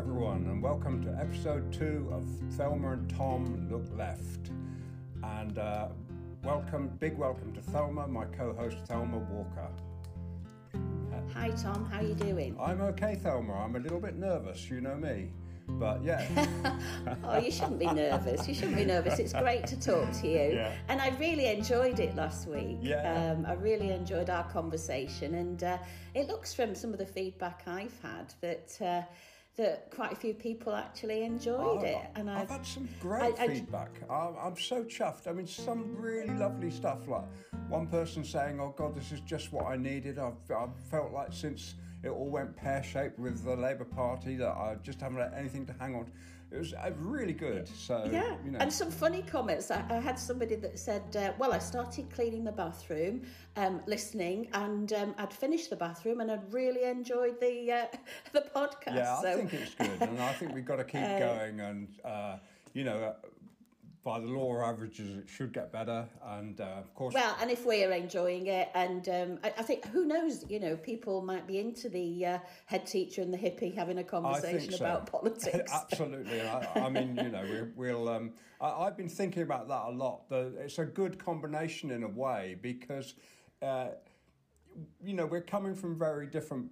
everyone, and welcome to episode two of Thelma and Tom Look Left. And uh, welcome, big welcome to Thelma, my co-host Thelma Walker. Hi Tom, how are you doing? I'm okay, Thelma. I'm a little bit nervous, you know me, but yeah. oh, you shouldn't be nervous. You shouldn't be nervous. It's great to talk to you, Yeah. and I really enjoyed it last week. Yeah. um, I really enjoyed our conversation, and uh, it looks from some of the feedback I've had that. Uh, that quite a few people actually enjoyed it, and I've, I've, had some great I- I- feedback. I'm, I'm so chuffed. I mean, some really lovely stuff. Like one person saying, "Oh God, this is just what I needed." I've, I've felt like since it all went pear shaped with the Labour Party that I just haven't had anything to hang on. It was uh, really good. So Yeah, you know, and some funny comments. I, I had somebody that said, uh, "Well, I started cleaning the bathroom, um, listening, and um, I'd finished the bathroom, and I'd really enjoyed the uh, the podcast." yeah, I so, think it's good, and I think we've got to keep going. And uh, you know, uh, by the law of averages, it should get better. And uh, of course, well, and if we're enjoying it, and um, I, I think who knows, you know, people might be into the uh, head teacher and the hippie having a conversation so. about politics. Absolutely. I, I mean, you know, we, we'll. Um, I, I've been thinking about that a lot. The, it's a good combination in a way because, uh, you know, we're coming from very different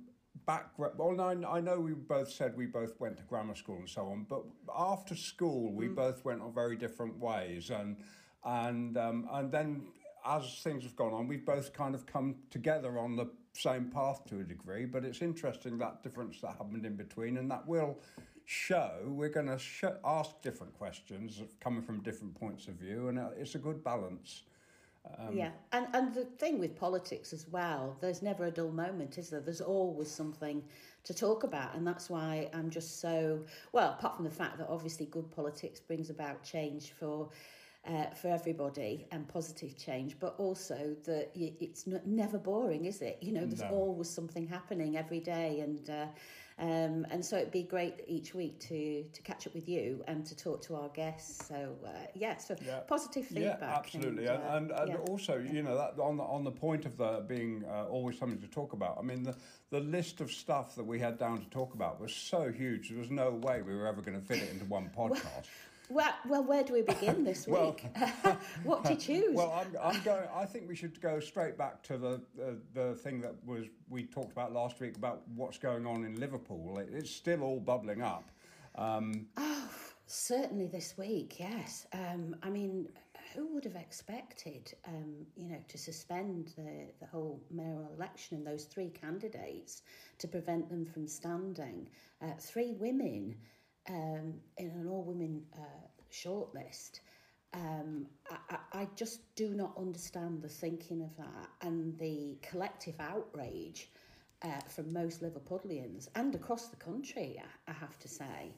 background. Well, I, I know we both said we both went to grammar school and so on, but after school Mm. we both went on very different ways, and and um, and then as things have gone on, we've both kind of come together on the same path to a degree. But it's interesting that difference that happened in between, and that will show. We're going to sh- ask different questions coming from different points of view, and uh, it's a good balance. Um, yeah, and and the thing with politics as well, there's never a dull moment, is there? There's always something to talk about, and that's why I'm just so well. Apart from the fact that obviously good politics brings about change for. Uh, for everybody and positive change, but also that it's n- never boring, is it? You know, there's No. always something happening every day, and uh, um, and so it'd be great each week to to catch up with you and to talk to our guests. So uh, yeah, so Yeah. positive feedback. Yeah, absolutely, and, and, uh, and, and yeah. also, you know, that on the on the point of the being uh, always something to talk about. I mean, the the list of stuff that we had down to talk about was so huge. There was no way we were ever going to fit it into one podcast. Well, well, where do we begin this Well- week? what to choose? well, I'm, I'm going. I think we should go straight back to the the, the thing that was we talked about last week about what's going on in Liverpool. It, it's still all bubbling up. Um, Certainly this week, yes. Um, I mean, who would have expected, um, you know, to suspend the, the whole mayoral election and those three candidates to prevent them from standing? Uh, three women um, in an all-women uh, shortlist. Um, I, I I just do not understand the thinking of that and the collective outrage uh, from most Liverpudlians and across the country, I, I have to say.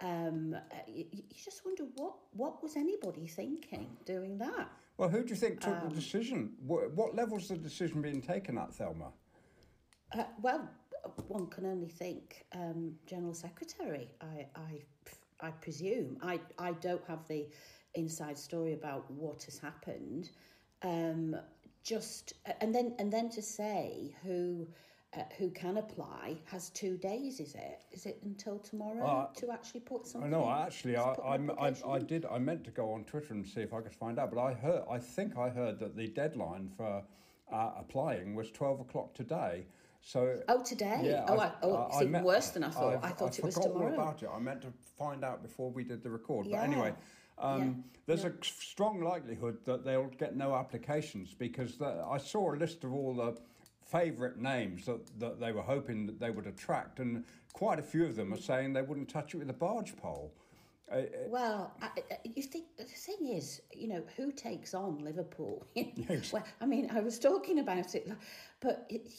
Um, uh, you, you just wonder what, what was anybody thinking doing that? well, who do you think took Um, the decision? What, what level's the decision being taken at, Thelma? Uh, well, one can only think um, General Secretary, I, I, I presume. I, I don't have the inside story about what has happened. Um, just and then and then to say who uh, who can apply has two days. Is it? Is it until tomorrow Uh, to actually put something? No, Actually, I, I, I, I did. I meant to go on Twitter and see if I could find out, but I heard. I think I heard that the deadline for uh, applying was twelve o'clock today. So. Oh, today? Yeah, oh, I, oh, it's even meant- worse than I thought. I've- I thought I it was forgot all tomorrow. about it. I meant to find out before we did the record. Yeah. But anyway, um, Yeah. there's a strong likelihood that they'll get no applications because the, I saw a list of all the favourite names that, that they were hoping that they would attract, and quite a few of them are saying they wouldn't touch it with a barge pole. Uh, Well, I, I- you think the thing is, you know, who takes on Liverpool? Yes. well, I mean, I was talking about it, but it,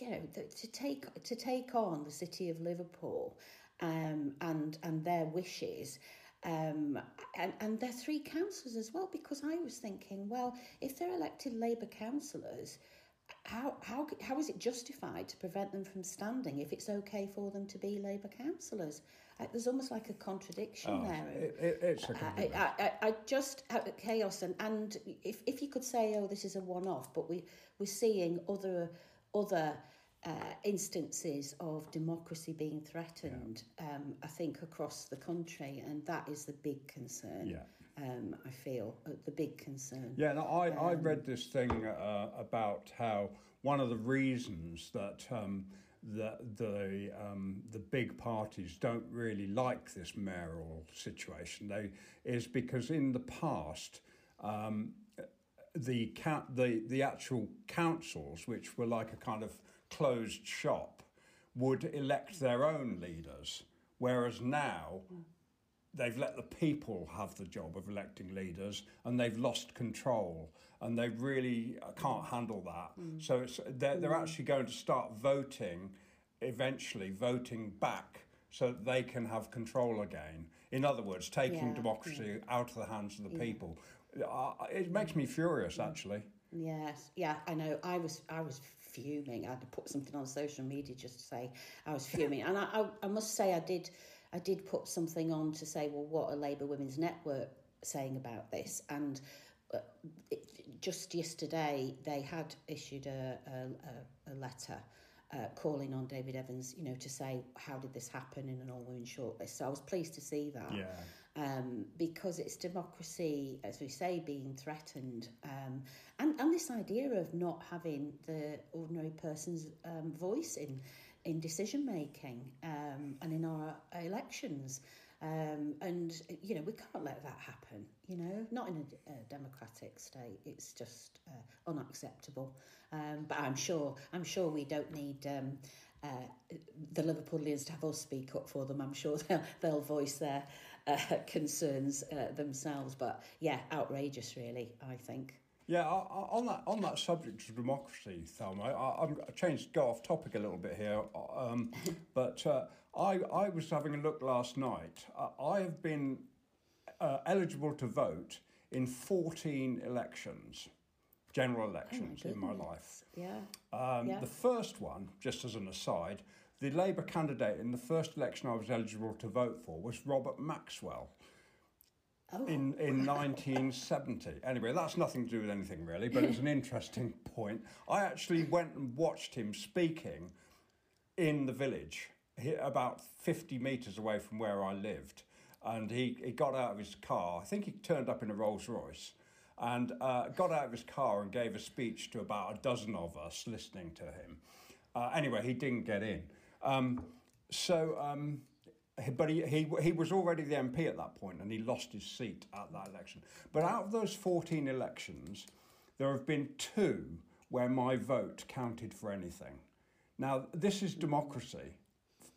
you know, to take to take on the city of Liverpool, um, and and their wishes. Um, and, and their three councillors as well, because I was thinking, well, if they're elected Labour councillors, how, how, how is it justified to prevent them from standing if it's okay for them to be Labour councillors? Uh, there's almost like a contradiction Oh, there. it, it, it's a I, complete I, I, I just uh, chaos and, and if, if you could say oh this is a one-off but we we're seeing other other uh, instances of democracy being threatened, um, I think, across the country, and that is the big concern. Yeah. Um, I feel uh, the big concern. Yeah, no, I, I read this thing uh, about how one of the reasons that um, the the um, the big parties don't really like this mayoral situation they is because in the past um, the the the actual councils which were like a kind of closed shop would elect their own leaders whereas now they've let the people have the job of electing leaders and they've lost control and they really can't handle that. Mm. So it's they're, they're mm. actually going to start voting eventually voting back so that they can have control again. In other words taking Yeah, democracy out of the hands of the people. Uh, it makes me furious mm. actually. Yes, yeah, I know. I was I was fuming. I had to put something on social media just to say I was fuming, and I, I, I must say I did I did put something on to say, well, what are Labour Women's Network saying about this? And uh, it, just yesterday they had issued a a, a, letter. Uh, calling on David Evans, you know, to say how did this happen in an all-women shortlist. So I was pleased to see that yeah um, because it's democracy, as we say, being threatened, um, and and this idea of not having the ordinary person's um, voice in in decision making um, and in our elections. Um, and you know we can't let that happen. You know, not in a, a democratic state. It's just uh, unacceptable. Um, but I'm sure I'm sure we don't need uh, the Liverpoolians to have us speak up for them. I'm sure they'll, they'll voice their uh, concerns uh, themselves. But yeah, outrageous, really. I think. Yeah, on that on that subject of democracy, Thelma, I, I'm I changed go off topic a little bit here, um, but uh, I I was having a look last night. Uh, I have been uh, eligible to vote in 14 elections, general elections in my life. Yeah. Um, Yeah. The first one, just as an aside, the Labour candidate in the first election I was eligible to vote for was Robert Maxwell Oh. in, in 1970. Anyway, that's nothing to do with anything really, but it's an interesting point. I actually went and watched him speaking in the village, about 50 metres away from where I lived. And he, he got out of his car, I think he turned up in a Rolls Royce, and uh, got out of his car and gave a speech to about a dozen of us listening to him. Uh, anyway, he didn't get in. Um, so, um, but he, he, he was already the MP at that point and he lost his seat at that election. But out of those 14 elections, there have been two where my vote counted for anything. Now, this is democracy,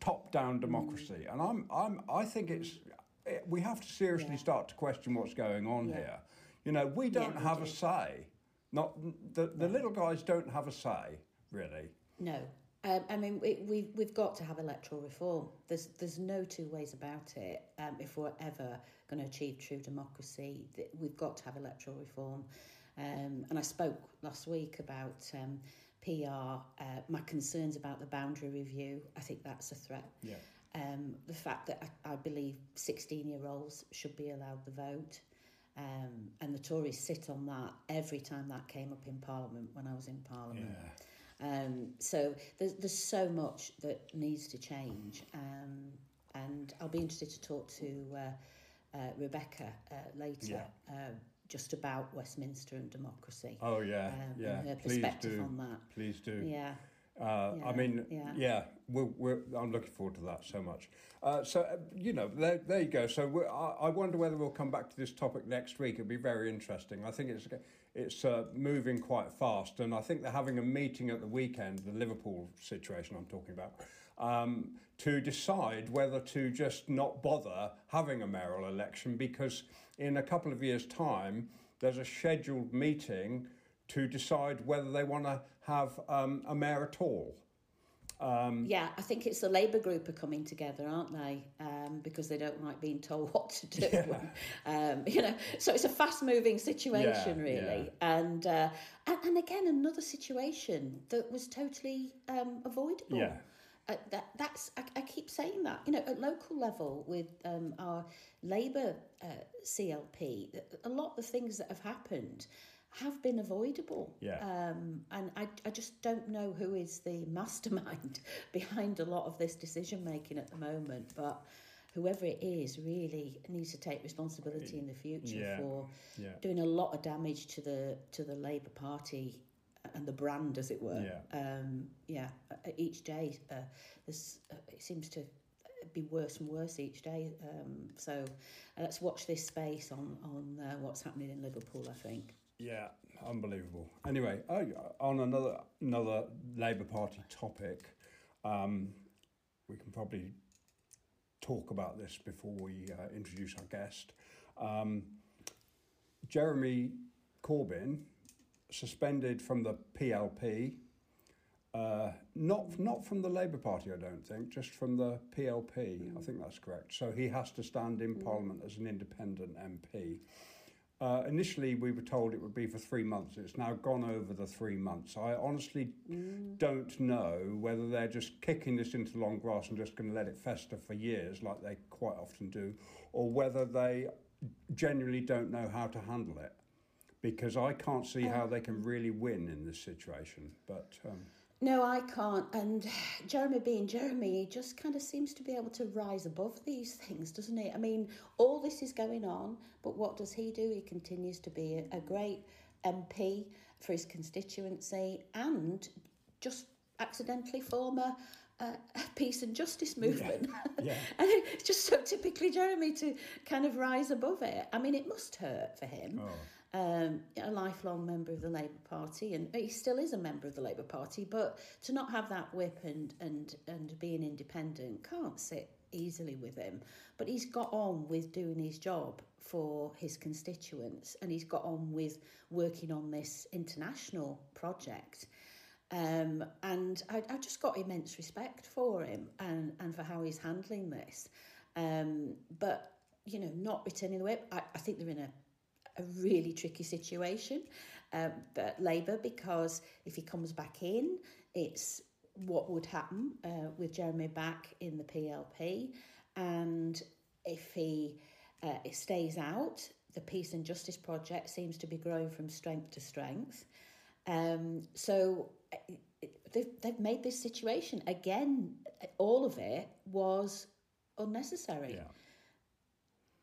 top-down democracy, and I'm, I'm, I think it's, it, we have to seriously Yeah. start to question what's going on Yeah. here. You know, we don't we have a do. say. Not the, the little guys don't have a say, really. No. Um, I mean, we, we, we've got to have electoral reform. There's, there's no two ways about it. Um, if we're ever going to achieve true democracy, we've got to have electoral reform. Um, and I spoke last week about um, PR, uh, my concerns about the boundary review. I think that's a threat. Yeah. Um, the fact that I, I believe 16 year olds should be allowed the vote. Um, and the Tories sit on that every time that came up in Parliament when I was in Parliament. Um, so there's, there's so much that needs to change. Um, and I'll be interested to talk to uh, uh, Rebecca uh, later Yeah. uh, just about Westminster and democracy. Oh yeah, um, yeah. her Please perspective do. on that. Please do. Yeah. Uh, I mean, yeah, yeah. We're, we're, I'm looking forward to that so much. Uh, so, uh, you know, there, there you go. So I, I wonder whether we'll come back to this topic next week. It'll be very interesting. I think it's it's uh, moving quite fast, and I think they're having a meeting at the weekend, the Liverpool situation I'm talking about, um, to decide whether to just not bother having a mayoral election because in a couple of years' time, there's a scheduled meeting to decide whether they want to have um, a mayor at all. Um, Yeah, I think it's the Labour group are coming together, aren't they? Um, because they don't like being told what to do. Um, you know, so it's a fast-moving situation, Yeah, really. And, uh, and and again, another situation that was totally um, avoidable. Yeah. Uh, that that's I, I keep saying that you know at local level with um, our Labour uh, CLP, a lot of the things that have happened have been avoidable. Yeah. Um, and I, I just don't know who is the mastermind behind a lot of this decision making at the moment. But whoever it is really needs to take responsibility in the future Yeah. for Yeah. doing a lot of damage to the to the Labour Party and the brand, as it were. Yeah. Um, yeah. uh, Each day, uh, there's, uh, it seems to be worse and worse each day. Um, so uh, let's watch this space on on uh, what's happening in Liverpool. I think. Yeah, unbelievable. Anyway, oh, on another another Labour Party topic, um, we can probably talk about this before we uh, introduce our guest. Um, Jeremy Corbyn suspended from the PLP. Uh, not not from the Labour Party, I don't think, just from the PLP. I think that's correct. So he has to stand in Parliament as an independent MP. Uh, initially, we were told it would be for three months. It's now gone over the three months. I honestly don't know whether they're just kicking this into long grass and just going to let it fester for years, like they quite often do, or whether they genuinely don't know how to handle it. Because I can't see how they can really win in this situation. But um, No, I can't. And Jeremy being Jeremy, he just kind of seems to be able to rise above these things, doesn't he? I mean, all this is going on, but what does he do? He continues to be a, a great MP for his constituency and just accidentally form a, a peace and justice movement. Yeah. and it's just so typically Jeremy to kind of rise above it. I mean, it must hurt for him oh, um, a lifelong member of the Labour Party, and he still is a member of the Labour Party. But to not have that whip and and and being independent can't sit easily with him. But he's got on with doing his job for his constituents, and he's got on with working on this international project. Um, and I, I just got immense respect for him and, and for how he's handling this. Um, but, you know, not returning the whip, I, I think they're in a a really tricky situation. Um, but Labour, because if he comes back in, it's what would happen uh, with Jeremy back in the PLP, and if he uh, stays out, the Peace and Justice Project seems to be growing from strength to strength. Um, so uh, they've, they've made this situation again. All of it was unnecessary. yeah.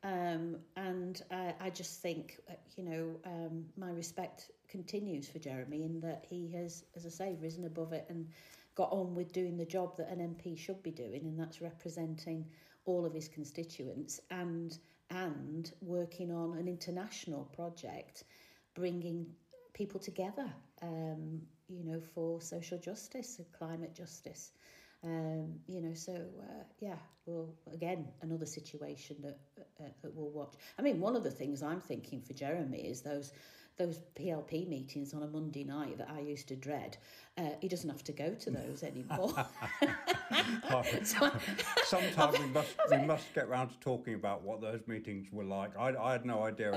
Um, and uh, I just think, uh, you know, um, my respect continues for Jeremy in that he has, as I say, risen above it and got on with doing the job that an MP should be doing, and that's representing all of his constituents and and working on an international project, bringing people together, um, you know, for social justice and climate justice. Um, you know, so uh, yeah, well, again, another situation that uh, that we'll watch. I mean, one of the things I'm thinking for Jeremy is those those PLP meetings on a Monday night that I used to dread. Uh, he doesn't have to go to those anymore. Sometimes we must we must get round to talking about what those meetings were like. I, I had no idea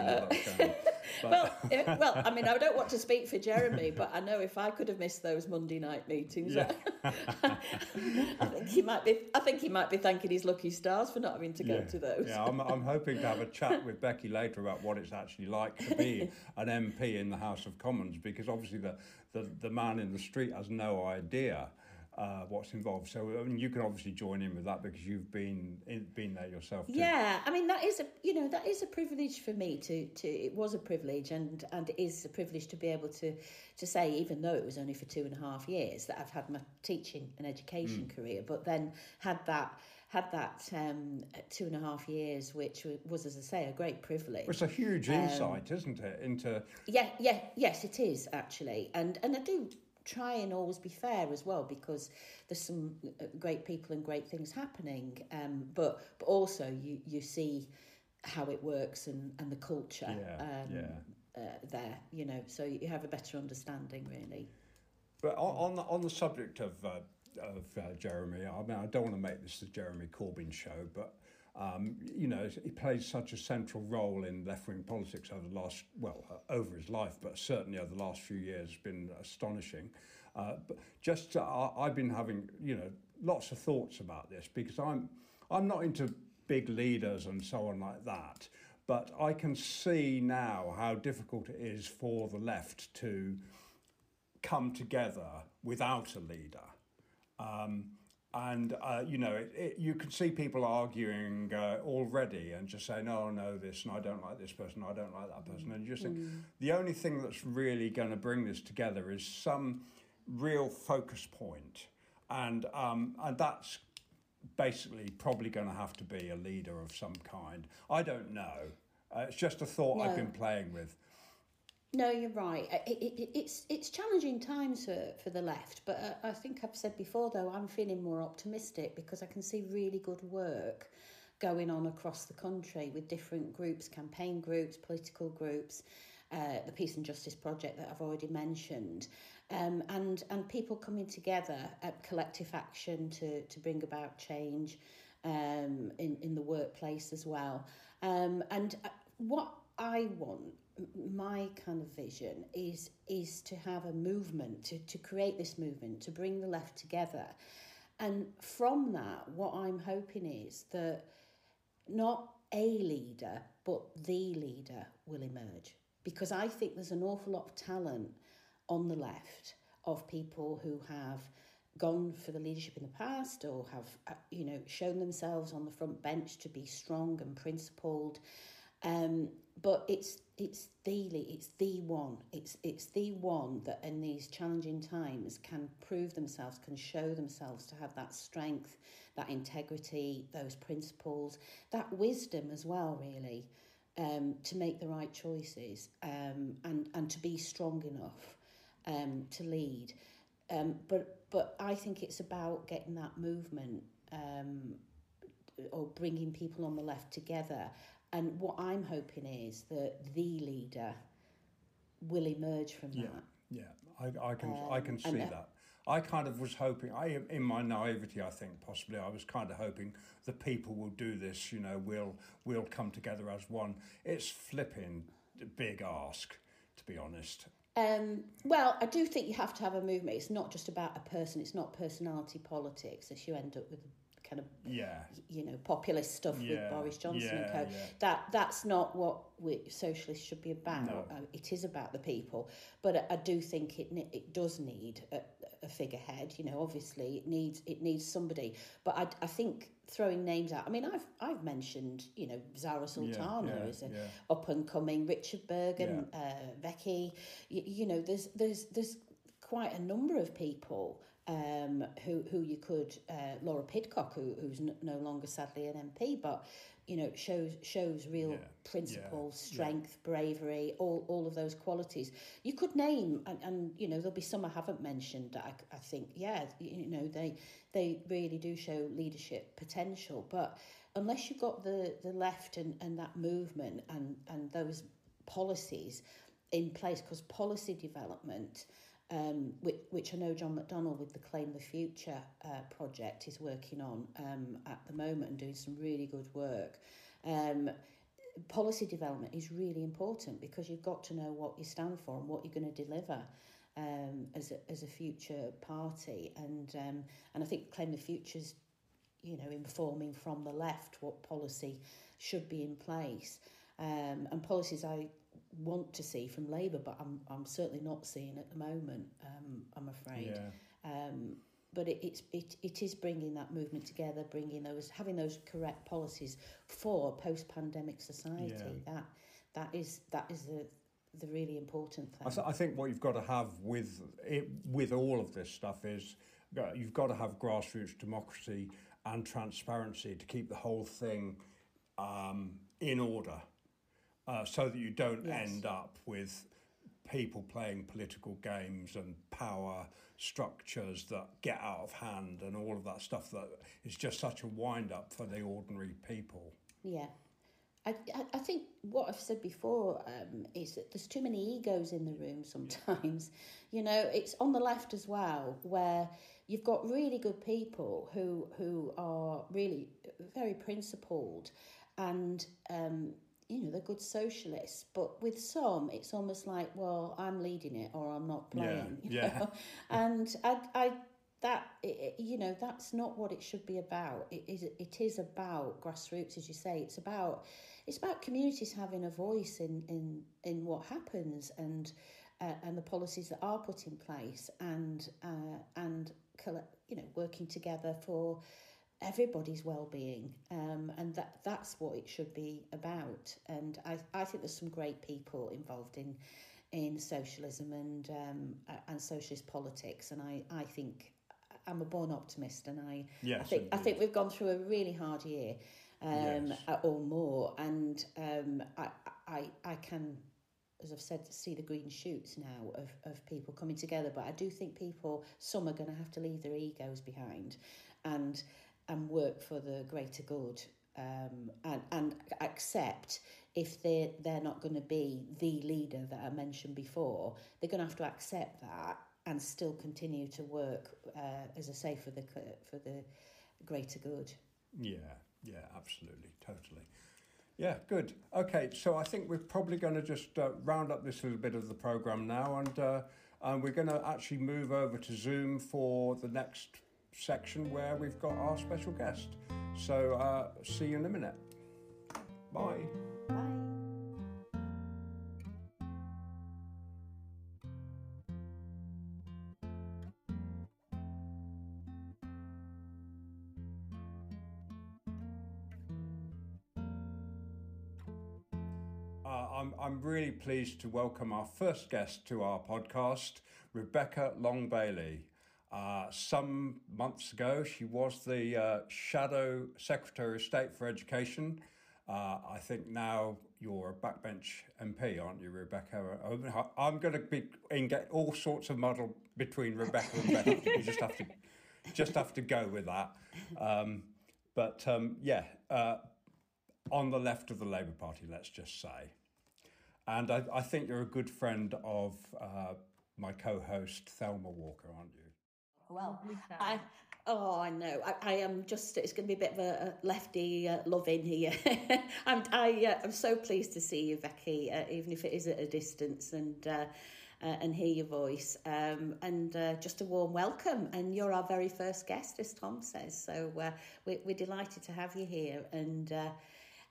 any of that. going on. But well, eh, well, I mean, I don't want to speak for Jeremy, but I know if I could have missed those Monday night meetings, Yeah. I think he might be. I think he might be thanking his lucky stars for not having to go yeah, to those. yeah, I'm, I'm hoping to have a chat with Becky later about what it's actually like to be an MP in the House of Commons because obviously the, the, the man in the street has no idea uh, what's involved. So I mean, you can obviously join in with that because you've been in, been there yourself. Too. Yeah, I mean that is a you know that is a privilege for me to to it was a privilege and and it is a privilege to be able to to say even though it was only for two and a half years that I've had my teaching and education career, but then had that had that um, two and a half years, which was as I say a great privilege. It's a huge Um, insight, isn't it, into Yeah, yeah, yes, it is actually, and and I do try and always be fair as well because there's some uh, great people and great things happening, um, but but also you you see how it works and and the culture Yeah, um, yeah. Uh, there, you know, so you have a better understanding really. But on, on the on the subject of uh, of uh, Jeremy, I mean, I don't want to make this the Jeremy Corbyn show, but um, you know, he plays such a central role in left wing politics over the last well uh, over his life, but certainly over the last few years, has been astonishing. Uh, but just uh, I've been having you know lots of thoughts about this because I'm I'm not into big leaders and so on like that. but I can see now how difficult it is for the left to come together without a leader. Um, and uh, you know, it, it, you can see people arguing uh, already and just saying, "Oh no, this and I don't like this person, I don't like that person," and you just think Mm. the only thing that's really going to bring this together is some real focus point, and um, and that's basically probably going to have to be a leader of some kind. I don't know. Uh, it's just a thought I've been playing with. No, you're right. It, it, it, it's it's challenging times for, for the left, but uh, I think I've said before though I'm feeling more optimistic because I can see really good work going on across the country with different groups, campaign groups, political groups, uh, the Peace and Justice Project that I've already mentioned, um, and and people coming together at collective action to to bring about change um, in in the workplace as well. Um, and uh, what I want my kind of vision is is to have a movement to, to create this movement to bring the left together. And from that what i'm hoping is that not a leader but the leader will emerge. Because i think there's an awful lot of talent on the left of people who have gone for the leadership in the past or have uh, you know shown themselves on the front bench to be strong and principled. Um, but it's it's the it's the one it's it's the one that in these challenging times can prove themselves can show themselves to have that strength that integrity those principles that wisdom as well really um, to make the right choices um, and and to be strong enough um, to lead um, but but I think it's about getting that movement um, or bringing people on the left together. And what I'm hoping is that the leader will emerge from Yeah, that. yeah, I, I can I can Um, see and, uh, that. I kind of was hoping, I in my naivety, I think possibly I was kind of hoping the people will do this. You know, we'll we'll come together as one. It's flipping big ask, to be honest. Um, well, I do think you have to have a movement. It's not just about a person. It's not personality politics. As you end up with kind of Yeah, you know populist stuff Yeah, with Boris Johnson and co. yeah. That that's not what we socialists should be about. No. Uh, it is about the people, but I, I do think it it does need a, a figurehead. You know, obviously it needs it needs somebody. But I, I think throwing names out. I mean, I've I've mentioned you know Zara Sultana yeah, as a yeah. up and coming Richard Burgon, uh, Becky. You, you know, there's there's there's quite a number of people um, who who you could uh, Laura Pidcock, who who's no longer sadly an MP, but you know shows shows real Yeah, principle, yeah, strength, bravery, all all of those qualities. You could name, and, and you know there'll be some I haven't mentioned. That I, I think yeah, you know they they really do show leadership potential, but unless you've got the the left and and that movement and and those policies in place, because policy development um, which, which I know John McDonnell with the Claim the Future uh, project is working on um, at the moment and doing some really good work. Um, policy development is really important because you've got to know what you stand for and what you're going to deliver um, as, a, as a future party. And, um, and I think Claim the Future's you know, informing from the left what policy should be in place. Um, and policies I want to see from Labour, but I'm, I'm certainly not seeing at the moment, um, I'm afraid. Yeah. Um, but it, it's it, it is bringing that movement together, bringing those having those correct policies for post-pandemic society. Yeah. That that is that is the the really important thing. I, th- I think what you've got to have with it, with all of this stuff is you've got to have grassroots democracy and transparency to keep the whole thing um, in order, uh, so that you don't Yes. end up with people playing political games and power structures that get out of hand and all of that stuff that is just such a wind up for the ordinary people. Yeah. I, I- think what I've said before um, is that there's too many egos in the room sometimes. You know, it's on the left as well, where you've got really good people who who are really very principled and um, you know they're good socialists. But with some, it's almost like, well, I'm leading it or I'm not Yeah, playing. you yeah. know? And I I that it, you know that's not what it should be about. It is it is about grassroots, as you say. It's about it's about communities having a voice in in in what happens and uh, and the policies that are put in place and uh, and you know working together for everybody's well-being um, and that that's what it should be about and I, I think there's some great people involved in in socialism and um, and socialist politics and I, I think I'm a born optimist and I, yes, I think indeed. I think we've gone through a really hard year um, yes. or more and um, I, I, I can as I've said, see the green shoots now of, of people coming together. But I do think people, some are going to have to leave their egos behind and and work for the greater good um, and, and accept if they're, they're not going to be the leader that I mentioned before, they're going to have to accept that and still continue to work, uh, as I say, for the, for the greater good. Yeah, yeah, absolutely, totally. Yeah, good. Okay, so I think we're probably going to just uh, round up this little bit of the program now, and uh, and we're going to actually move over to Zoom for the next section where we've got our special guest. So uh, see you in a minute. Bye. I'm, I'm really pleased to welcome our first guest to our podcast, Rebecca Long Bailey. Uh, some months ago, she was the uh, Shadow Secretary of State for Education. Uh, I think now you're a backbench MP, aren't you, Rebecca? I'm going to be in get all sorts of muddle between Rebecca and Beth. you just have to just have to go with that. Um, but um, yeah, uh, on the left of the Labour Party, let's just say. And I, I think you're a good friend of uh, my co host, Thelma Walker, aren't you? Well, I, oh, I know. I, I am just, it's going to be a bit of a lefty uh, love in here. I'm, I, uh, I'm so pleased to see you, Becky, uh, even if it is at a distance, and uh, uh, and hear your voice. Um, and uh, just a warm welcome. And you're our very first guest, as Tom says. So uh, we're, we're delighted to have you here. And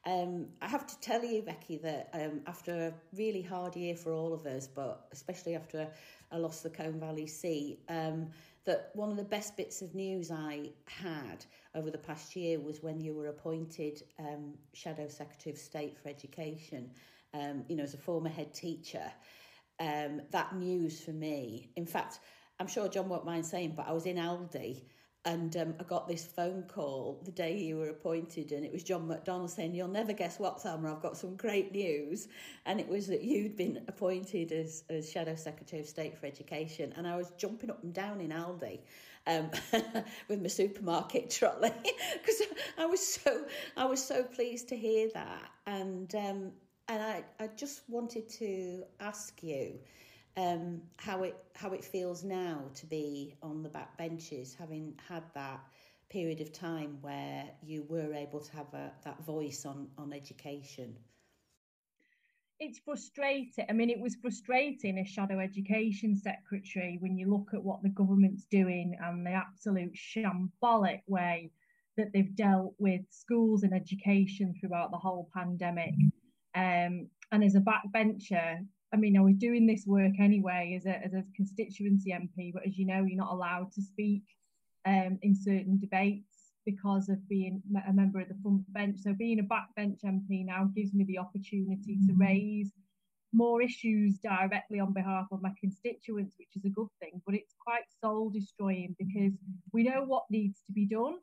um, I have to tell you, Becky, that um, after a really hard year for all of us, but especially after I lost the Colne Valley Sea, um, that one of the best bits of news I had over the past year was when you were appointed um, Shadow Secretary of State for Education, um, you know, as a former head teacher. Um, that news for me, in fact, I'm sure John won't mind saying, but I was in Aldi and um, I got this phone call the day you were appointed, and it was John McDonnell saying, You'll never guess what, Thelma, I've got some great news. And it was that you'd been appointed as, as Shadow Secretary of State for Education. And I was jumping up and down in Aldi um, with my supermarket trolley because I was so I was so pleased to hear that. And um, and I, I just wanted to ask you um, how it how it feels now to be on the back benches, having had that period of time where you were able to have a, that voice on on education. It's frustrating. I mean, it was frustrating as shadow education secretary when you look at what the government's doing and the absolute shambolic way that they've dealt with schools and education throughout the whole pandemic. Um, and as a backbencher, I mean, I was doing this work anyway as a, as a constituency MP, but as you know, you're not allowed to speak um, in certain debates because of being a member of the front bench. So being a backbench MP now gives me the opportunity to raise more issues directly on behalf of my constituents, which is a good thing. But it's quite soul destroying because we know what needs to be done.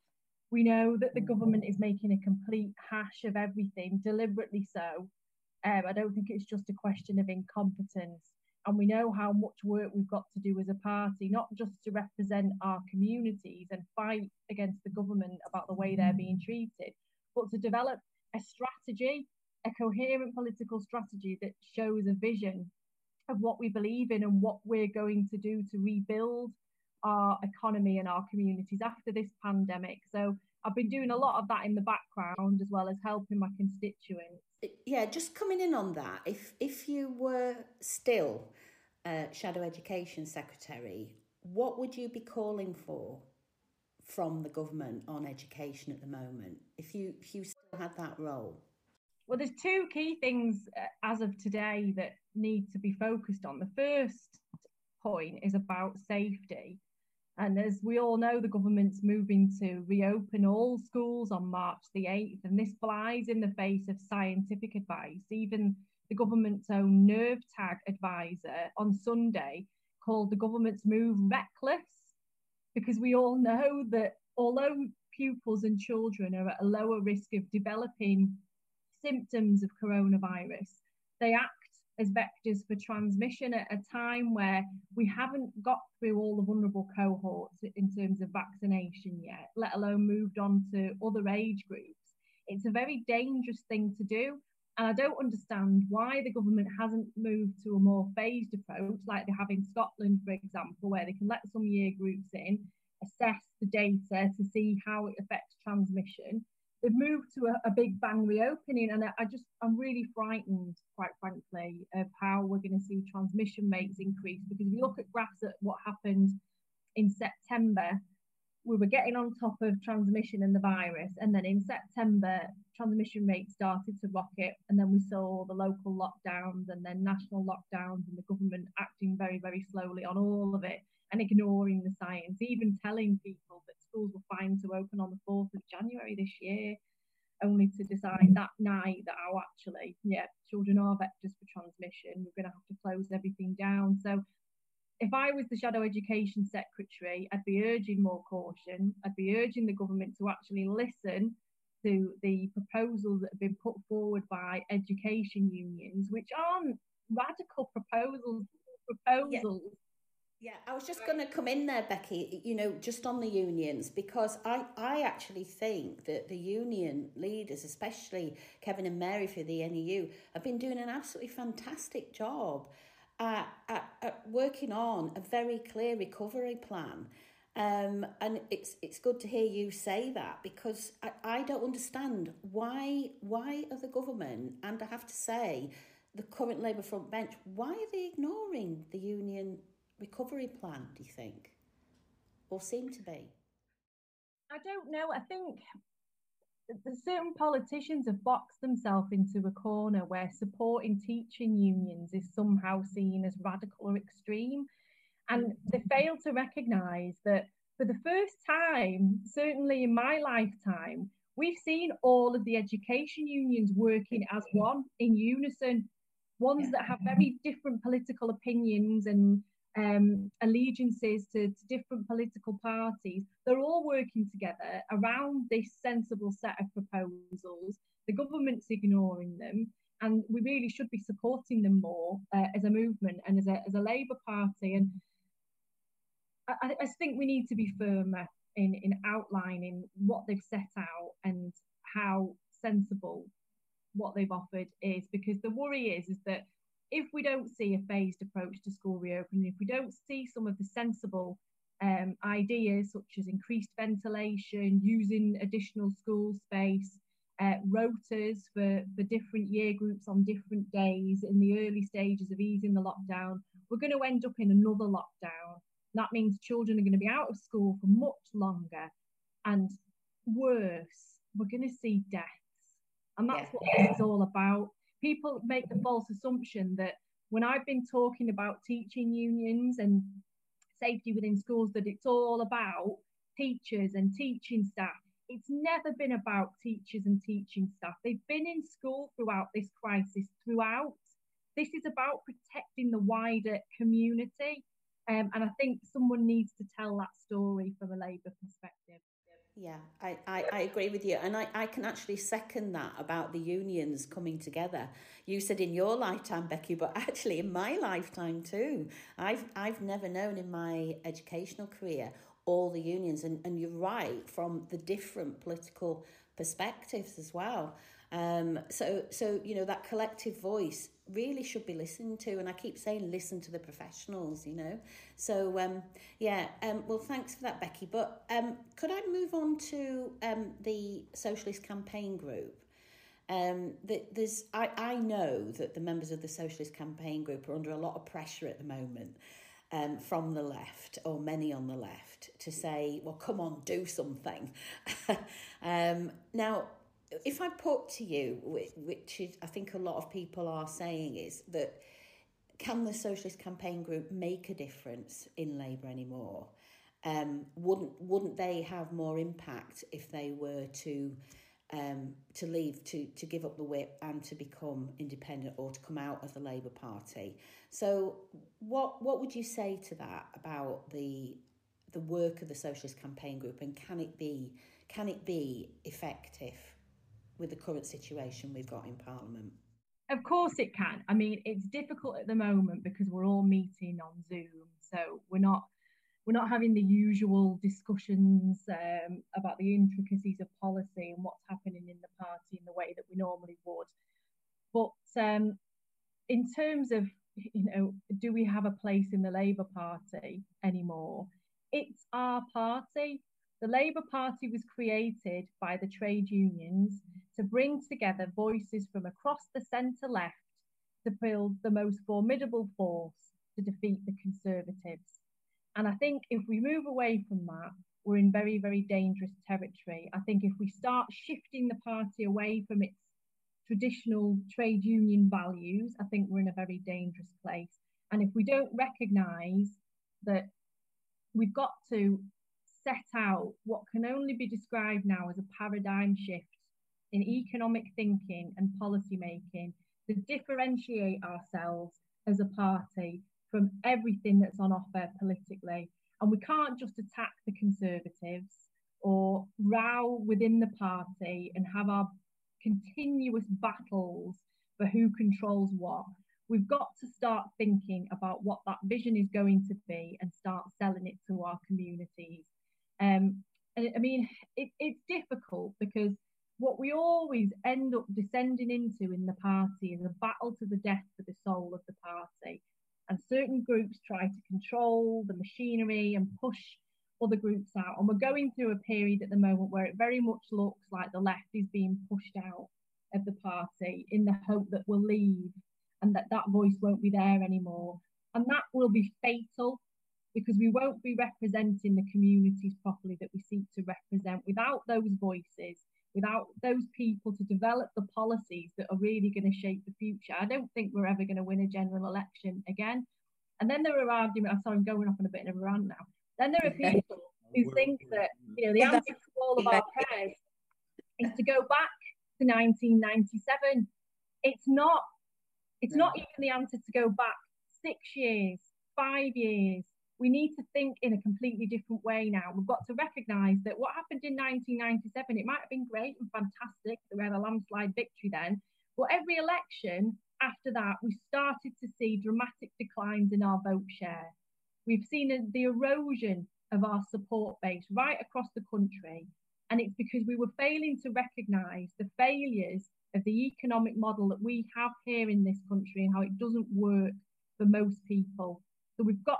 We know that the government is making a complete hash of everything, deliberately so. Um, I don't think it's just a question of incompetence. And we know how much work we've got to do as a party, not just to represent our communities and fight against the government about the way they're being treated, but to develop a strategy, a coherent political strategy that shows a vision of what we believe in and what we're going to do to rebuild our economy and our communities after this pandemic. So I've been doing a lot of that in the background as well as helping my constituents. Yeah, just coming in on that, if if you were still uh, Shadow Education Secretary, what would you be calling for from the government on education at the moment if you if you still had that role? Well, there's two key things uh, as of today that need to be focused on. The first point is about safety. And as we all know, the government's moving to reopen all schools on March the 8th, and this flies in the face of scientific advice. Even the government's own nerve tag advisor on Sunday called the government's move reckless because we all know that although pupils and children are at a lower risk of developing symptoms of coronavirus, they as vectors for transmission at a time where we haven't got through all the vulnerable cohorts in terms of vaccination yet, let alone moved on to other age groups. It's a very dangerous thing to do. And I don't understand why the government hasn't moved to a more phased approach, like they have in Scotland, for example, where they can let some year groups in, assess the data to see how it affects transmission. They've moved to a, a big bang reopening, and I, I just, I'm really frightened, quite frankly, of how we're going to see transmission rates increase. Because if you look at graphs at what happened in September, we were getting on top of transmission and the virus. And then in September, transmission rates started to rocket. And then we saw the local lockdowns and then national lockdowns and the government acting very, very slowly on all of it and ignoring the science, even telling people that schools were fine to open on the 4th of January this year, only to decide that night that, oh, actually, yeah, children are vectors for transmission. We're going to have to close everything down. So if I was the Shadow Education Secretary, I'd be urging more caution. I'd be urging the government to actually listen to the proposals that have been put forward by education unions, which aren't radical proposals. Proposals. Yeah. Yeah I was just going to come in there, Becky. You know, just on the unions, because I, I actually think that the union leaders, especially Kevin and Mary for the NEU, have been doing an absolutely fantastic job at, at, at working on a very clear recovery plan. Um, and it's it's good to hear you say that because I, I don't understand why why are the government and I have to say the current Labour front bench why are they ignoring the union recovery plan? Do you think, or seem to be? I don't know. I think certain politicians have boxed themselves into a corner where supporting teaching unions is somehow seen as radical or extreme. And they fail to recognise that for the first time, certainly in my lifetime, we've seen all of the education unions working as one in unison, ones that have very different political opinions and um, allegiances to, to, different political parties, they're all working together around this sensible set of proposals. The government's ignoring them, and we really should be supporting them more uh, as a movement and as a, as a Labour Party. And I, I think we need to be firmer in, in outlining what they've set out and how sensible what they've offered is, because the worry is, is that if we don't see a phased approach to school reopening, if we don't see some of the sensible um, ideas such as increased ventilation, using additional school space, uh, rotas for, for different year groups on different days in the early stages of easing the lockdown, we're going to end up in another lockdown. That means children are going to be out of school for much longer. And worse, we're going to see deaths. And that's yeah. what this is all about people make the false assumption that when I've been talking about teaching unions and safety within schools, that it's all about teachers and teaching staff. It's never been about teachers and teaching staff. They've been in school throughout this crisis, throughout. This is about protecting the wider community. Um, and I think someone needs to tell that story from a Labour perspective. Yeah, I, I, I, agree with you. And I, I can actually second that about the unions coming together. You said in your lifetime, Becky, but actually in my lifetime too. I've, I've never known in my educational career all the unions. And, and you're right, from the different political perspectives as well. Um, so, so you know that collective voice really should be listened to, and I keep saying listen to the professionals. You know, so um, yeah. Um, well, thanks for that, Becky. But um, could I move on to um, the Socialist Campaign Group? Um, that there's, I, I know that the members of the Socialist Campaign Group are under a lot of pressure at the moment. um, from the left, or many on the left, to say, well, come on, do something. um, now, if I put to you, which is, I think a lot of people are saying, is that can the Socialist Campaign Group make a difference in Labour anymore? Um, wouldn't wouldn't they have more impact if they were to um, to leave, to, to give up the whip and to become independent or to come out of the Labour Party. So what what would you say to that about the the work of the Socialist Campaign Group and can it be can it be effective with the current situation we've got in Parliament? Of course it can. I mean, it's difficult at the moment because we're all meeting on Zoom, so we're not we're not having the usual discussions um, about the intricacies of policy and what's happening in the party in the way that we normally would. But um, in terms of, you know, do we have a place in the Labour Party anymore? It's our party. The Labour Party was created by the trade unions to bring together voices from across the centre left to build the most formidable force to defeat the Conservatives. And I think if we move away from that, we're in very, very dangerous territory. I think if we start shifting the party away from its traditional trade union values, I think we're in a very dangerous place. And if we don't recognise that we've got to set out what can only be described now as a paradigm shift in economic thinking and policy making to differentiate ourselves as a party from everything that's on offer politically. And we can't just attack the Conservatives or row within the party and have our continuous battles for who controls what. We've got to start thinking about what that vision is going to be and start selling it to our communities. Um, I mean, it, it's difficult because what we always end up descending into in the party is a battle to the death for the soul of the party and certain groups try to control the machinery and push other groups out. And we're going through a period at the moment where it very much looks like the left is being pushed out of the party in the hope that we'll leave and that that voice won't be there anymore. And that will be fatal because we won't be representing the communities properly that we seek to represent without those voices without those people to develop the policies that are really going to shape the future, I don't think we're ever going to win a general election again. And then there are arguments, I'm sorry, I'm going off on a bit of a rant now. Then there are people who think that, you know, the answer to all of our prayers is to go back to 1997. It's not. It's not even the answer to go back six years, five years, we need to think in a completely different way now. We've got to recognise that what happened in 1997, it might have been great and fantastic. We had a landslide victory then, but every election after that, we started to see dramatic declines in our vote share. We've seen the erosion of our support base right across the country. And it's because we were failing to recognise the failures of the economic model that we have here in this country and how it doesn't work for most people. So we've got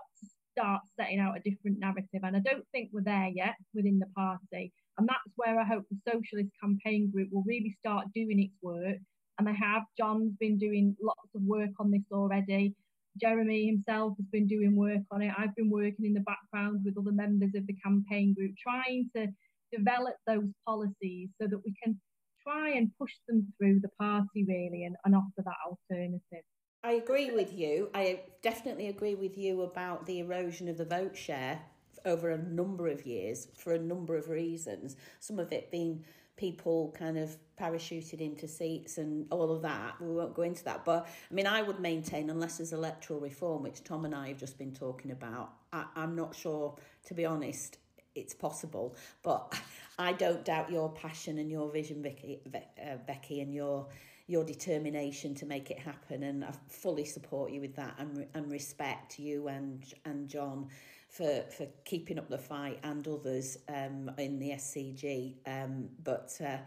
start setting out a different narrative. And I don't think we're there yet within the party. And that's where I hope the Socialist Campaign Group will really start doing its work. And they have. John's been doing lots of work on this already. Jeremy himself has been doing work on it. I've been working in the background with other members of the campaign group, trying to develop those policies so that we can try and push them through the party really and, and offer that alternative. I agree with you. I definitely agree with you about the erosion of the vote share over a number of years for a number of reasons. Some of it being people kind of parachuted into seats and all of that. We won't go into that. But I mean, I would maintain, unless there's electoral reform, which Tom and I have just been talking about, I, I'm not sure, to be honest, it's possible. But I don't doubt your passion and your vision, Vicky, uh, Becky, and your your determination to make it happen and I fully support you with that and, and respect you and and John for for keeping up the fight and others um, in the SCG um, but uh,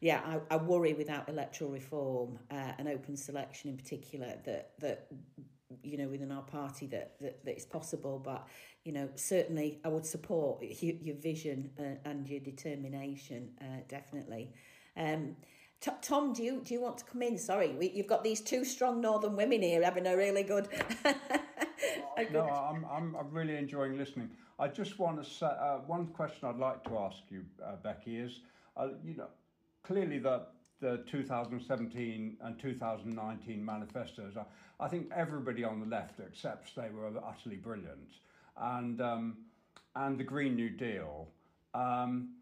yeah I, I worry without electoral reform uh, and open selection in particular that that you know within our party that, that, that it's possible. But you know certainly I would support your, your vision uh, and your determination uh, definitely. Um, Tom, do you do you want to come in? Sorry, we, you've got these two strong northern women here having a really good. no, I'm, I'm, I'm really enjoying listening. I just want to say uh, one question I'd like to ask you, uh, Becky, is uh, you know clearly the the 2017 and 2019 manifestos. I, I, think everybody on the left accepts they were utterly brilliant, and um, and the Green New Deal. Um,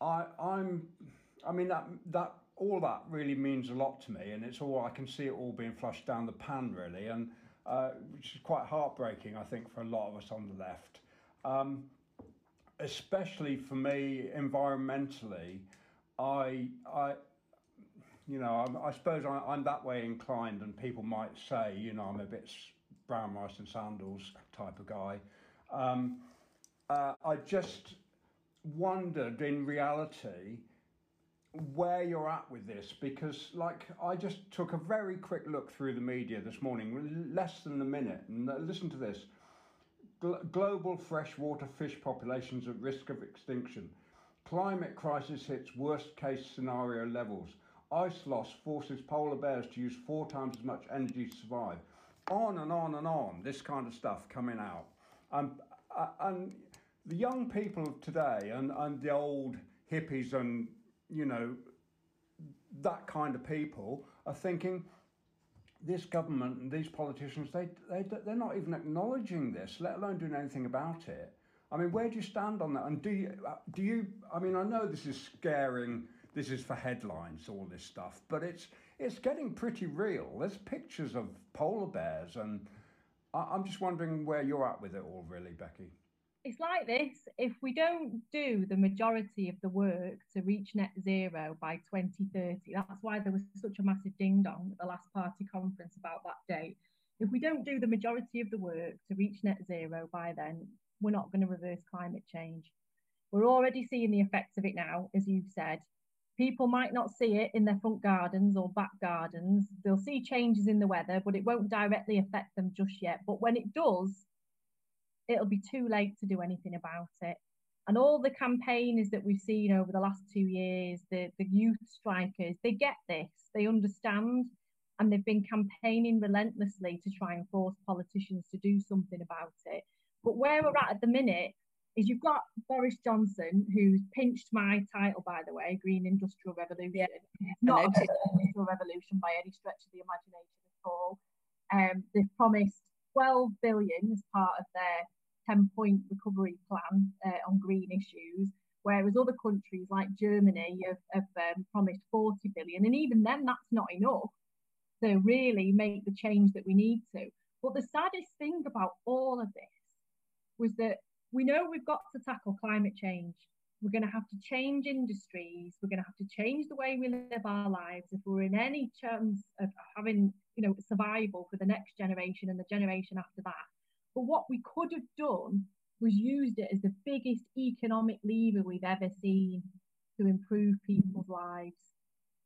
I, I'm, I mean that that all that really means a lot to me, and it's all I can see it all being flushed down the pan really, and uh, which is quite heartbreaking, I think, for a lot of us on the left. Um, especially for me, environmentally, I, I, you know, I'm, i suppose I, I'm that way inclined, and people might say, you know, I'm a bit brown rice and sandals type of guy. Um, uh, I just wondered, in reality, where you're at with this because like I just took a very quick look through the media this morning less than a minute. And listen to this. Global freshwater fish populations at risk of extinction. Climate crisis hits worst case scenario levels. Ice loss forces polar bears to use four times as much energy to survive. On and on and on this kind of stuff coming out. Um, uh, and the young people of today and, and the old hippies and you know, that kind of people are thinking this government and these politicians, they, they, they're not even acknowledging this, let alone doing anything about it. I mean, where do you stand on that? And do you, uh, do you, I mean, I know this is scaring, this is for headlines, all this stuff, but it's, it's getting pretty real. There's pictures of polar bears, and I'm just wondering where you're at with it all, really, Becky it's like this if we don't do the majority of the work to reach net zero by 2030 that's why there was such a massive ding dong at the last party conference about that date. If we don't do the majority of the work to reach net zero by then we're not going to reverse climate change. We're already seeing the effects of it now as you've said. People might not see it in their front gardens or back gardens. They'll see changes in the weather but it won't directly affect them just yet. But when it does it'll be too late to do anything about it. And all the campaigners that we've seen over the last two years, the, the youth strikers, they get this, they understand, and they've been campaigning relentlessly to try and force politicians to do something about it. But where we're at at the minute is you've got Boris Johnson, who's pinched my title, by the way, Green Industrial Revolution. Yeah, it's not a industrial revolution by any stretch of the imagination at all. Um, they've promised 12 billion as part of their 10 point recovery plan uh, on green issues, whereas other countries like Germany have, have um, promised 40 billion. And even then, that's not enough to really make the change that we need to. But the saddest thing about all of this was that we know we've got to tackle climate change. We're going to have to change industries. We're going to have to change the way we live our lives if we're in any chance of having, you know, survival for the next generation and the generation after that. But what we could have done was used it as the biggest economic lever we've ever seen to improve people's lives.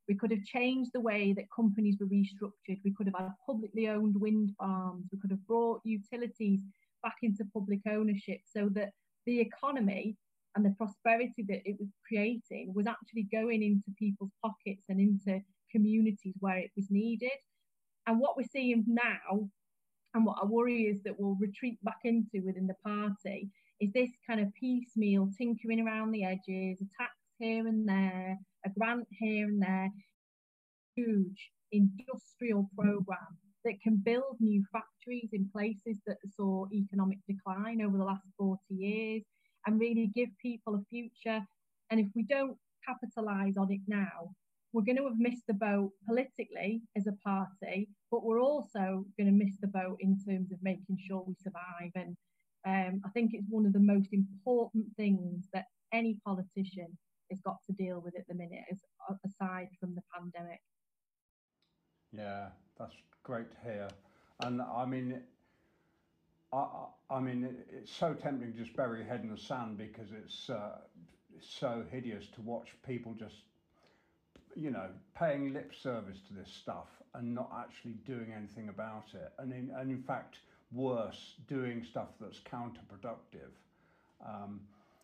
We could have changed the way that companies were restructured. We could have had publicly owned wind farms. We could have brought utilities back into public ownership so that the economy and the prosperity that it was creating was actually going into people's pockets and into communities where it was needed. And what we're seeing now and what I worry is that we'll retreat back into within the party is this kind of piecemeal tinkering around the edges, a tax here and there, a grant here and there, huge industrial program that can build new factories in places that saw economic decline over the last 40 years and really give people a future. And if we don't capitalize on it now, we're going to have missed the boat politically as a party, but we're also going to miss the boat in terms of making sure we survive. And um, I think it's one of the most important things that any politician has got to deal with at the minute, as, aside from the pandemic. Yeah, that's great to hear. And I mean, I, I mean, it's so tempting to just bury your head in the sand because it's, uh, it's so hideous to watch people just you know, paying lip service to this stuff and not actually doing anything about it. And in, and in fact, worse, doing stuff that's counterproductive. Um,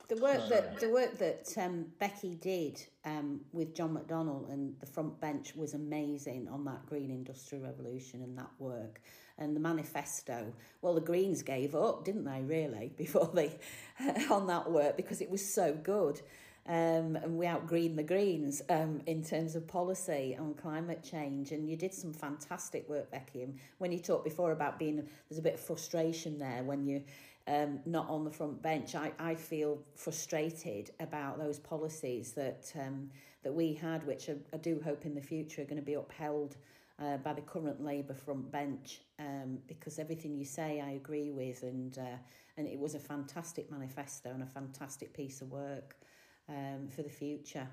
the work that the work that um, Becky did um, with John McDonnell and the front bench was amazing on that green industrial revolution and that work and the manifesto. Well, the Greens gave up, didn't they? Really, before they on that work because it was so good. Um, and we outgreen the Greens um, in terms of policy on climate change. And you did some fantastic work, Becky. And when you talked before about being, there's a bit of frustration there when you um, not on the front bench. I, I feel frustrated about those policies that um, that we had, which I, I do hope in the future are going to be upheld uh, by the current Labour front bench, um, because everything you say I agree with, and uh, and it was a fantastic manifesto and a fantastic piece of work um, for the future.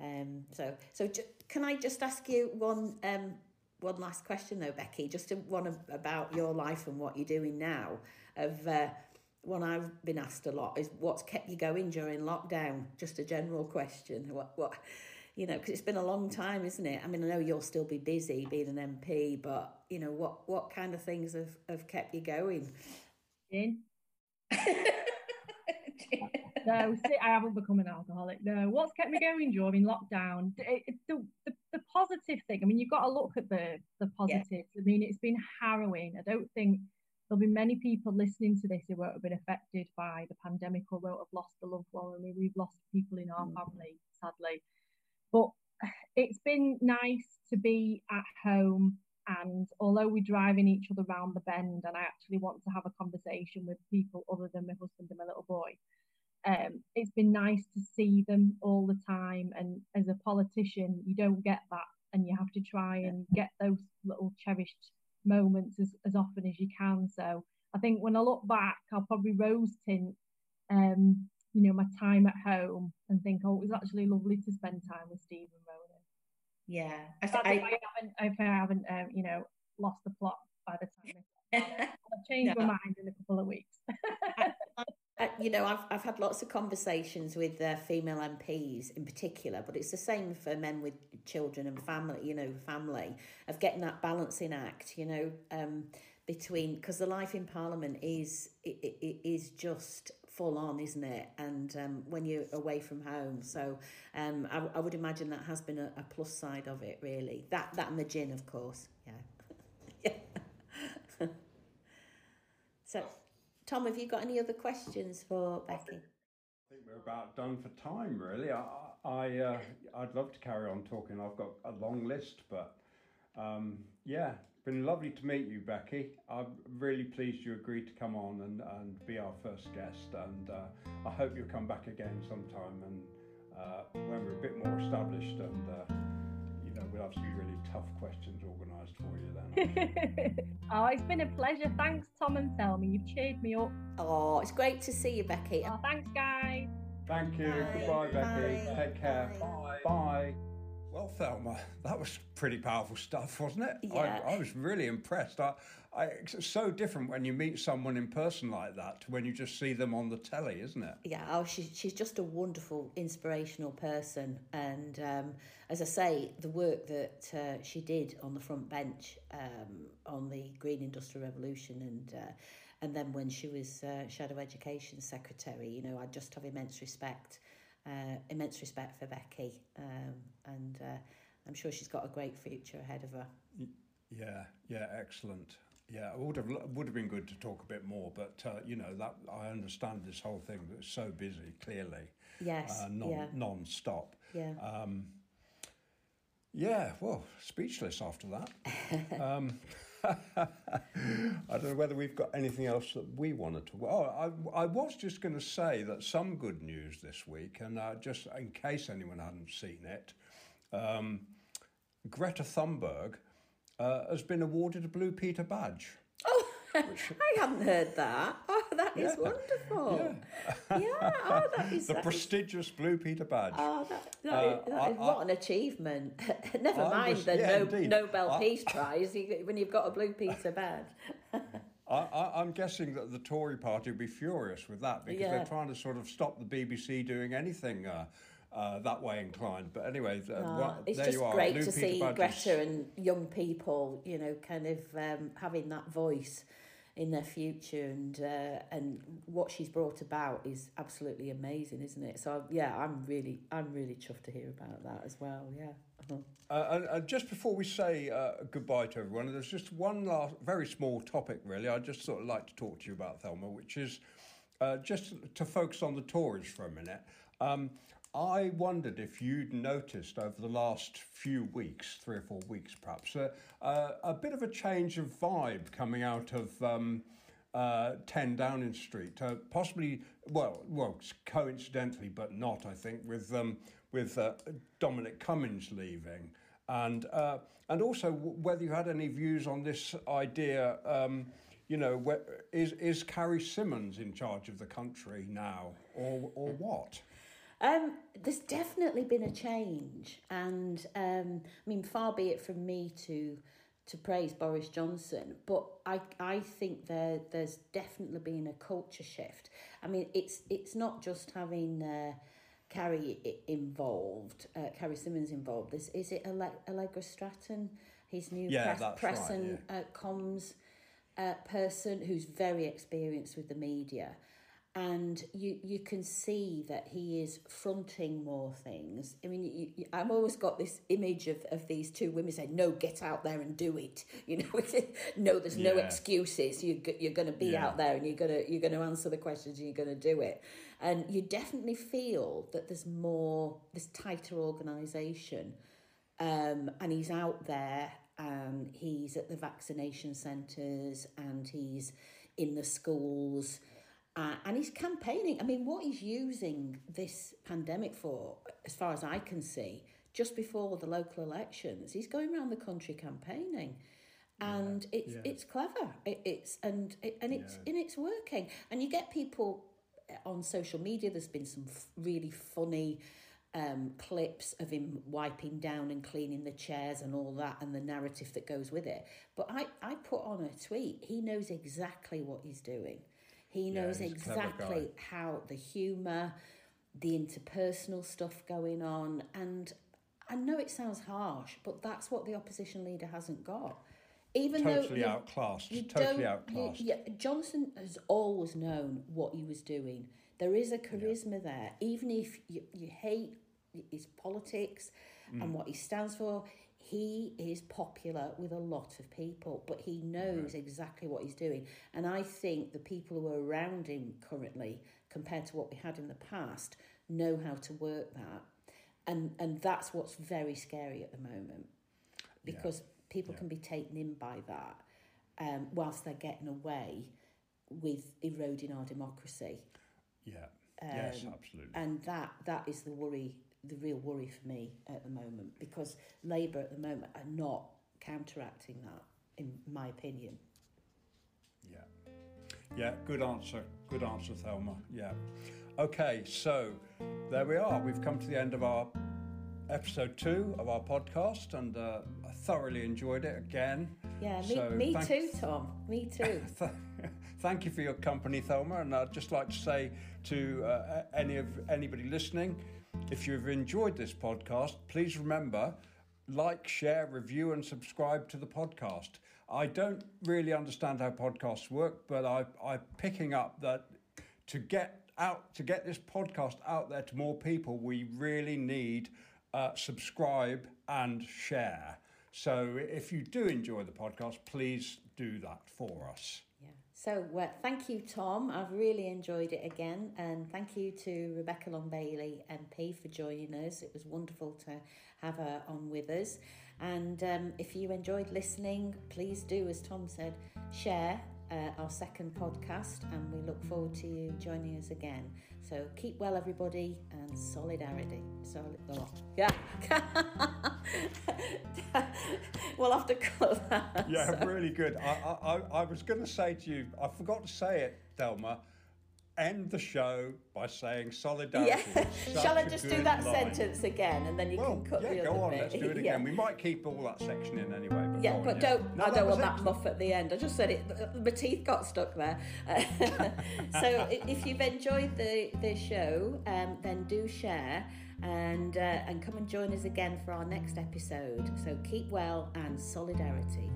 Um, so so ju- can I just ask you one um, one last question though, Becky, just one of, about your life and what you're doing now. Of uh, one I've been asked a lot is what's kept you going during lockdown? Just a general question. What what you know, because it's been a long time, isn't it? I mean, I know you'll still be busy being an MP, but you know, what what kind of things have, have kept you going? In. no, see, I haven't become an alcoholic. No, what's kept me going during lockdown? It, it, the, the, the positive thing. I mean, you've got to look at the the positives. Yeah. I mean, it's been harrowing. I don't think there'll be many people listening to this who won't have been affected by the pandemic or won't have lost a loved one. I mean, we've lost people in our mm. family, sadly. But it's been nice to be at home. And although we're driving each other around the bend, and I actually want to have a conversation with people other than my husband and my little boy, um, it's been nice to see them all the time. And as a politician, you don't get that, and you have to try and get those little cherished moments as, as often as you can. So I think when I look back, I'll probably rose tint, um, you know, my time at home and think, oh, it was actually lovely to spend time with Steve and Ronan. Yeah, I, th- I, if I haven't, if I haven't, um, you know, lost the plot by the time I've changed no. my mind in a couple of weeks. You know, I've I've had lots of conversations with uh, female MPs in particular, but it's the same for men with children and family. You know, family of getting that balancing act. You know, um, between because the life in Parliament is it, it is just full on, isn't it? And um, when you're away from home, so um, I, I would imagine that has been a, a plus side of it, really. That that and the gin, of course. Yeah. yeah. so. Tom, have you got any other questions for Becky? I think we're about done for time, really. I, I uh, I'd love to carry on talking. I've got a long list, but um, yeah, been lovely to meet you, Becky. I'm really pleased you agreed to come on and, and be our first guest, and uh, I hope you'll come back again sometime and uh, when we're a bit more established and uh, we'll have some really tough questions organised for you then. oh, it's been a pleasure. Thanks, Tom and Thelma. You've cheered me up. Oh, it's great to see you, Becky. Oh, thanks, guys. Thank you. Bye. Goodbye, Becky. Bye. Take care. Bye. Bye. Well, Thelma, that was pretty powerful stuff, wasn't it? Yeah. I, I was really impressed. I, I, it's so different when you meet someone in person like that to when you just see them on the telly, isn't it? Yeah, oh, she's she's just a wonderful, inspirational person. And um, as I say, the work that uh, she did on the front bench um, on the Green Industrial Revolution and uh, and then when she was uh, Shadow Education Secretary, you know, I just have immense respect, uh, immense respect for Becky. Um, and uh, I'm sure she's got a great future ahead of her. Yeah, yeah, excellent. Yeah, it would have would have been good to talk a bit more, but uh, you know that I understand this whole thing that's so busy. Clearly, yes, uh, non yeah. non-stop. Yeah. Um, yeah. Well, speechless after that. um, I don't know whether we've got anything else that we wanted to. Oh, I, I was just going to say that some good news this week, and uh, just in case anyone hadn't seen it, um, Greta Thunberg uh, has been awarded a Blue Peter badge. Oh, which... I hadn't heard that. Oh, that is yeah. wonderful. Yeah. yeah. Oh, that is the that prestigious is... Blue Peter badge. Oh, that, that, uh, is, that I, is, what I, an achievement. Never I mind was, the yeah, no, Nobel Peace Prize when you've got a Blue Peter badge. I, am guessing that the Tory party would be furious with that because they're trying to sort of stop the BBC doing anything. Uh, uh, that way inclined. But anyway, uh, well, it's just great to see Greta and young people, you know, kind of um, having that voice in their future and uh, and what she's brought about is absolutely amazing isn't it so yeah i'm really i'm really chuffed to hear about that as well yeah uh-huh. uh, and, and, just before we say uh, goodbye to everyone there's just one last very small topic really i just sort of like to talk to you about thelma which is uh, just to focus on the tories for a minute um, I wondered if you'd noticed over the last few weeks, three or four weeks perhaps, uh, uh, a bit of a change of vibe coming out of um, uh, 10 Downing Street. Uh, possibly, well, well, coincidentally, but not, I think, with, um, with uh, Dominic Cummings leaving. And, uh, and also whether you had any views on this idea. Um, you know, where, is is Carrie Symonds in charge of the country now, or or what? Um, there's definitely been a change, and um, I mean, far be it from me to to praise Boris Johnson, but I I think there there's definitely been a culture shift. I mean, it's it's not just having. Uh, Carrie involved, uh, Carrie Symonds involved. This is it. Allegra Stratton, his new yeah, press, press right, and yeah. uh, comms uh, person who's very experienced with the media and you you can see that he is fronting more things. I mean, you, you, I've always got this image of, of these two women saying, "No, get out there and do it." You know, no, there's yeah. no excuses. You you're going to be yeah. out there and you're gonna you're going to answer the questions and you're going to do it. And you definitely feel that there's more this tighter organisation, um, and he's out there and he's at the vaccination centres and he's in the schools uh, and he's campaigning. I mean, what he's using this pandemic for, as far as I can see, just before the local elections, he's going around the country campaigning. And yeah, it's yeah. it's clever. It, it's and it, and it's yeah. and it's working. And you get people on social media. There's been some f- really funny um, clips of him wiping down and cleaning the chairs and all that, and the narrative that goes with it. But I I put on a tweet. He knows exactly what he's doing. He knows yeah, exactly how the humour, the interpersonal stuff going on, and I know it sounds harsh, but that's what the opposition leader hasn't got. Even totally though outclassed, you totally outclassed. You, yeah, Johnson has always known what he was doing. There is a charisma yeah. there, even if you, you hate his politics mm. and what he stands for he is popular with a lot of people, but he knows exactly what he's doing. And I think the people who are around him currently, compared to what we had in the past, know how to work that. And and that's what's very scary at the moment. Because yeah. people yeah. can be taken in by that um, whilst they're getting away with eroding our democracy. Yeah. Um, yes, absolutely. And that that is the worry the real worry for me at the moment because Labour at the moment are not counteracting that, in my opinion. Yeah. Yeah, good answer. Good answer, Thelma. Yeah. Okay, so there we are. We've come to the end of our episode two of our podcast, and uh, I thoroughly enjoyed it again. Yeah, me, so me too, Tom. Me too. thank you for your company, Thelma, and I'd just like to say to uh, any of anybody listening, if you've enjoyed this podcast, please remember like, share, review, and subscribe to the podcast. I don't really understand how podcasts work, but I, I'm picking up that to get out to get this podcast out there to more people, we really need uh, subscribe and share. So if you do enjoy the podcast, please do that for us. So, uh, thank you, Tom. I've really enjoyed it again. And thank you to Rebecca Long Bailey, MP, for joining us. It was wonderful to have her on with us. And um, if you enjoyed listening, please do, as Tom said, share uh, our second podcast. And we look forward to you joining us again. So, keep well, everybody, and solidarity. Solid, oh, yeah. we'll have to cut that. Yeah, so. really good. I, I, I was going to say to you, I forgot to say it, Thelma. End the show by saying solidarity. Yeah. Shall I just do that line. sentence again, and then you well, can cut yeah, the other go on. Bit. Let's do it again. Yeah. We might keep all that section in anyway. But yeah, but on, don't. No, I don't want that muff at the end. I just said it. My teeth got stuck there. so if you've enjoyed the the show, um, then do share and uh, and come and join us again for our next episode. So keep well and solidarity.